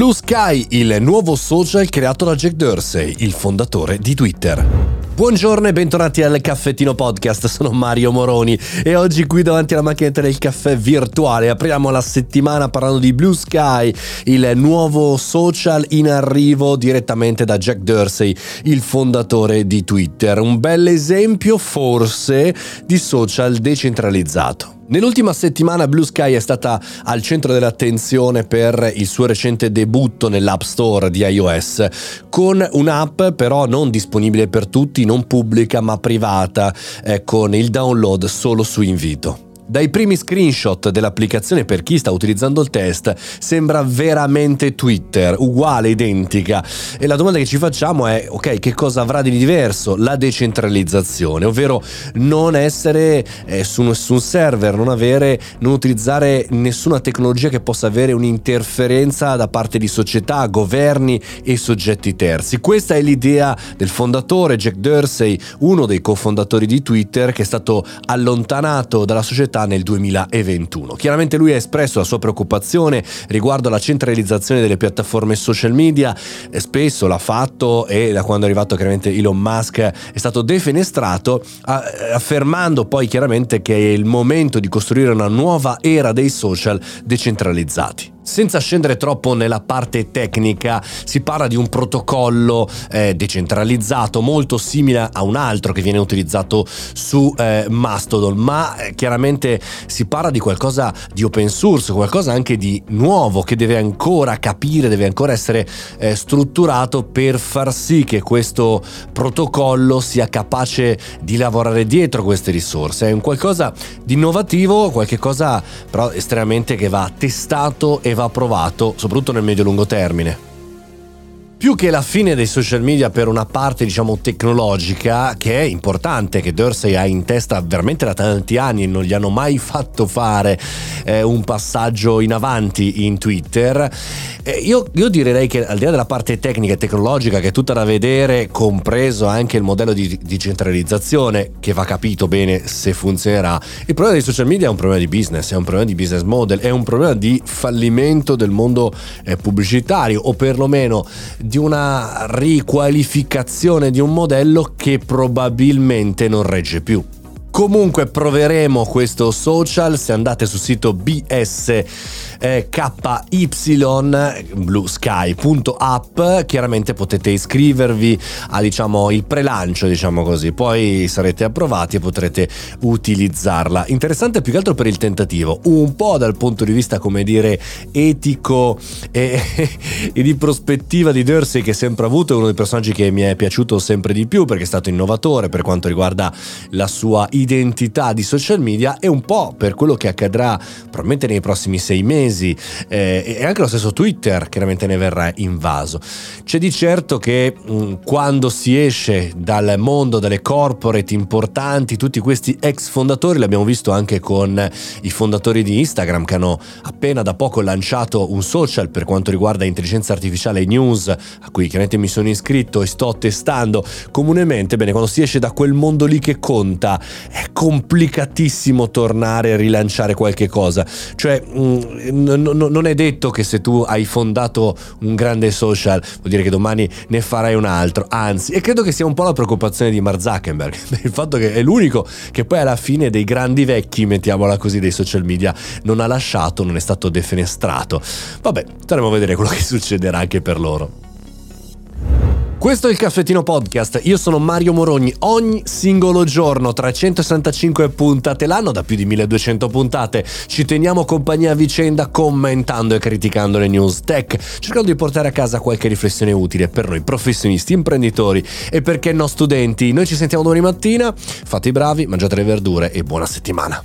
Blue Sky, il nuovo social creato da Jack Dorsey, il fondatore di Twitter. Buongiorno e bentornati al Caffettino Podcast, sono Mario Moroni e oggi qui davanti alla macchinetta del caffè virtuale apriamo la settimana parlando di Blue Sky, il nuovo social in arrivo direttamente da Jack Dorsey, il fondatore di Twitter. Un bel esempio forse di social decentralizzato. Nell'ultima settimana Blue Sky è stata al centro dell'attenzione per il suo recente debutto nell'App Store di iOS, con un'app però non disponibile per tutti, non pubblica ma privata, eh, con il download solo su invito. Dai primi screenshot dell'applicazione per chi sta utilizzando il test sembra veramente Twitter, uguale, identica. E la domanda che ci facciamo è, ok, che cosa avrà di diverso? La decentralizzazione, ovvero non essere eh, su nessun server, non avere, non utilizzare nessuna tecnologia che possa avere un'interferenza da parte di società, governi e soggetti terzi. Questa è l'idea del fondatore Jack Dorsey, uno dei cofondatori di Twitter, che è stato allontanato dalla società realtà nel 2021. Chiaramente lui ha espresso la sua preoccupazione riguardo alla centralizzazione delle piattaforme social media, spesso l'ha fatto e da quando è arrivato chiaramente Elon Musk è stato defenestrato, affermando poi chiaramente che è il momento di costruire una nuova era dei social decentralizzati. Senza scendere troppo nella parte tecnica, si parla di un protocollo eh, decentralizzato molto simile a un altro che viene utilizzato su eh, Mastodon, ma eh, chiaramente si parla di qualcosa di open source, qualcosa anche di nuovo che deve ancora capire, deve ancora essere eh, strutturato per far sì che questo protocollo sia capace di lavorare dietro queste risorse. È un qualcosa di innovativo, qualcosa però estremamente che va testato e va provato, soprattutto nel medio-lungo termine. Più che la fine dei social media per una parte, diciamo, tecnologica, che è importante, che Dorsey ha in testa veramente da tanti anni e non gli hanno mai fatto fare eh, un passaggio in avanti in Twitter, eh, io, io, direi che al di là della parte tecnica e tecnologica, che è tutta da vedere, compreso anche il modello di, di centralizzazione, che va capito bene se funzionerà, il problema dei social media è un problema di business, è un problema di business model, è un problema di fallimento del mondo eh, pubblicitario o perlomeno di una riqualificazione di un modello che probabilmente non regge più. Comunque proveremo questo social. Se andate sul sito BS eh, chiaramente potete iscrivervi a diciamo prelancio diciamo così. Poi sarete approvati e potrete utilizzarla. Interessante più che altro per il tentativo. Un po' dal punto di vista come dire etico e, e di prospettiva di Dorsey che sempre ha avuto è uno dei personaggi che mi è piaciuto sempre di più perché è stato innovatore per quanto riguarda la sua identità di social media e un po' per quello che accadrà probabilmente nei prossimi sei mesi mesi eh, e anche lo stesso Twitter chiaramente ne verrà invaso. C'è di certo che mh, mm, quando si esce dal mondo delle corporate importanti, tutti questi ex fondatori, l'abbiamo visto anche con i fondatori di Instagram che hanno appena da poco lanciato un social per quanto riguarda intelligenza artificiale e news, a cui chiaramente mi sono iscritto e sto testando comunemente, bene, quando si esce da quel mondo lì che conta, è complicatissimo tornare a rilanciare qualche cosa. Cioè, mm, non è detto che se tu hai fondato un grande social vuol dire che domani ne farai un altro, anzi, e credo che sia un po' la preoccupazione di Mark Zuckerberg, il fatto che è l'unico che poi alla fine dei grandi vecchi, mettiamola così, dei social media non ha lasciato, non è stato defenestrato. Vabbè, staremo a vedere quello che succederà anche per loro. Questo è il Caffettino Podcast, io sono Mario Morogni, ogni singolo giorno 365 puntate l'anno da più di 1200 puntate ci teniamo compagnia a vicenda commentando e criticando le news tech, cercando di portare a casa qualche riflessione utile per noi professionisti, imprenditori e perché no studenti. Noi ci sentiamo domani mattina, fate i bravi, mangiate le verdure e buona settimana.